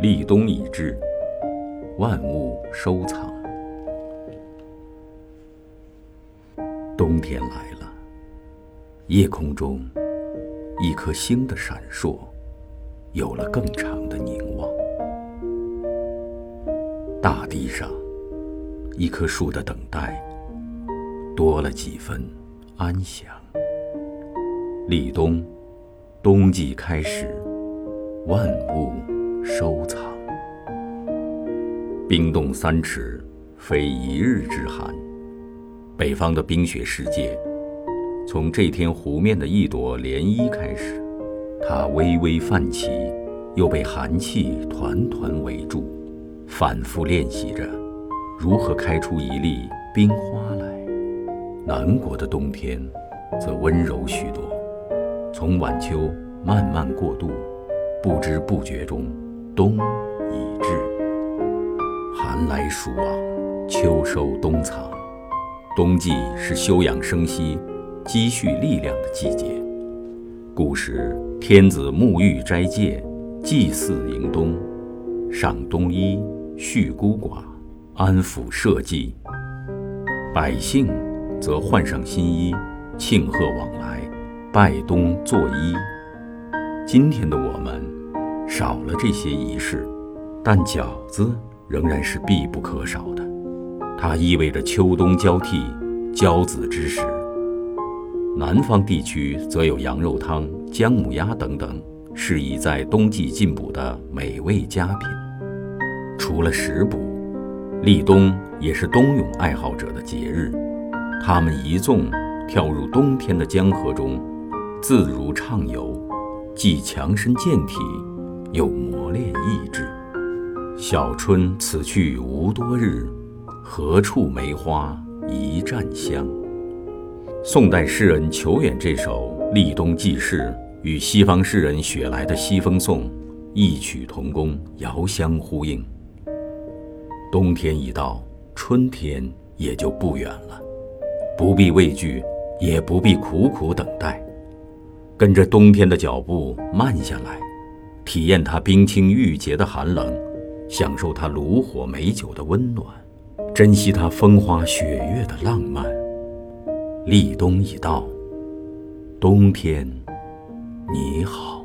立冬已至，万物收藏。冬天来了，夜空中一颗星的闪烁，有了更长的凝望；大地上一棵树的等待，多了几分安详。立冬，冬季开始，万物收藏。冰冻三尺，非一日之寒。北方的冰雪世界，从这天湖面的一朵涟漪开始，它微微泛起，又被寒气团团围住，反复练习着如何开出一粒冰花来。南国的冬天，则温柔许多。从晚秋慢慢过渡，不知不觉中，冬已至。寒来暑往，秋收冬藏。冬季是休养生息、积蓄力量的季节。古时天子沐浴斋戒，祭祀迎冬，赏冬衣，恤孤寡，安抚社稷；百姓则换上新衣，庆贺往来。拜冬作揖。今天的我们少了这些仪式，但饺子仍然是必不可少的。它意味着秋冬交替、交子之时。南方地区则有羊肉汤、姜母鸭等等，适宜在冬季进补的美味佳品。除了食补，立冬也是冬泳爱好者的节日。他们一纵跳入冬天的江河中。自如畅游，既强身健体，又磨练意志。小春此去无多日，何处梅花一绽香？宋代诗人裘远这首《立冬记事》与西方诗人雪莱的《西风颂》异曲同工，遥相呼应。冬天一到，春天也就不远了，不必畏惧，也不必苦苦等待。跟着冬天的脚步慢下来，体验它冰清玉洁的寒冷，享受它炉火美酒的温暖，珍惜它风花雪月的浪漫。立冬已到，冬天，你好。